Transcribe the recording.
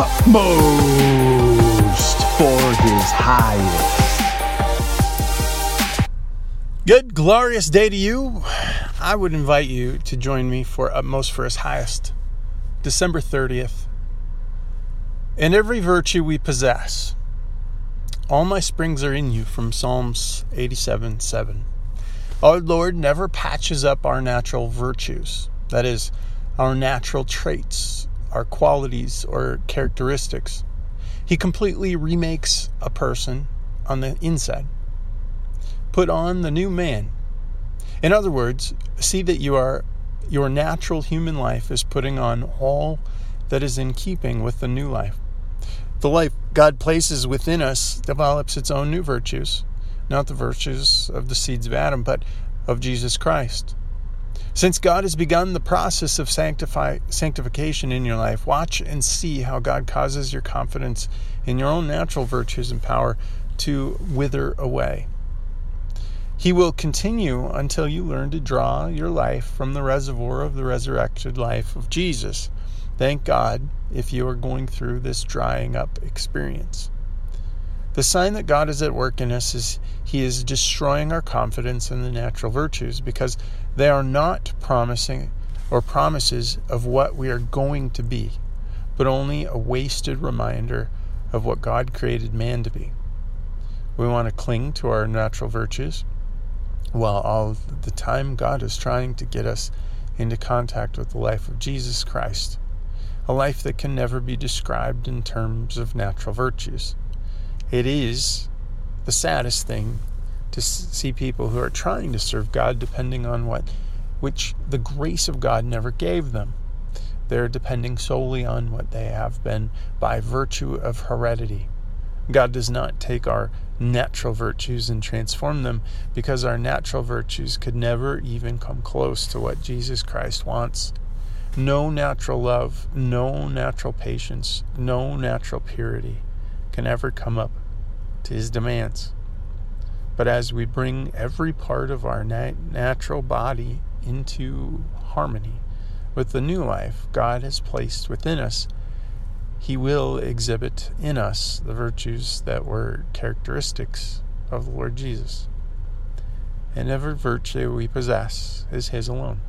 utmost for his highest. Good, glorious day to you. I would invite you to join me for Utmost for His Highest, December 30th. In every virtue we possess, all my springs are in you from Psalms 87 7. Our Lord never patches up our natural virtues, that is, our natural traits, our qualities, or characteristics. He completely remakes a person on the inside. Put on the new man. In other words, see that you are your natural human life is putting on all that is in keeping with the new life. The life God places within us develops its own new virtues, not the virtues of the seeds of Adam, but of Jesus Christ. Since God has begun the process of sanctify, sanctification in your life, watch and see how God causes your confidence in your own natural virtues and power to wither away. He will continue until you learn to draw your life from the reservoir of the resurrected life of Jesus. Thank God if you are going through this drying up experience. The sign that God is at work in us is He is destroying our confidence in the natural virtues because they are not promising or promises of what we are going to be, but only a wasted reminder of what God created man to be. We want to cling to our natural virtues while all the time God is trying to get us into contact with the life of Jesus Christ, a life that can never be described in terms of natural virtues. It is the saddest thing to see people who are trying to serve God depending on what which the grace of God never gave them. They're depending solely on what they have been by virtue of heredity. God does not take our natural virtues and transform them because our natural virtues could never even come close to what Jesus Christ wants. No natural love, no natural patience, no natural purity can ever come up to his demands. But as we bring every part of our nat- natural body into harmony with the new life God has placed within us, he will exhibit in us the virtues that were characteristics of the Lord Jesus. And every virtue we possess is His alone.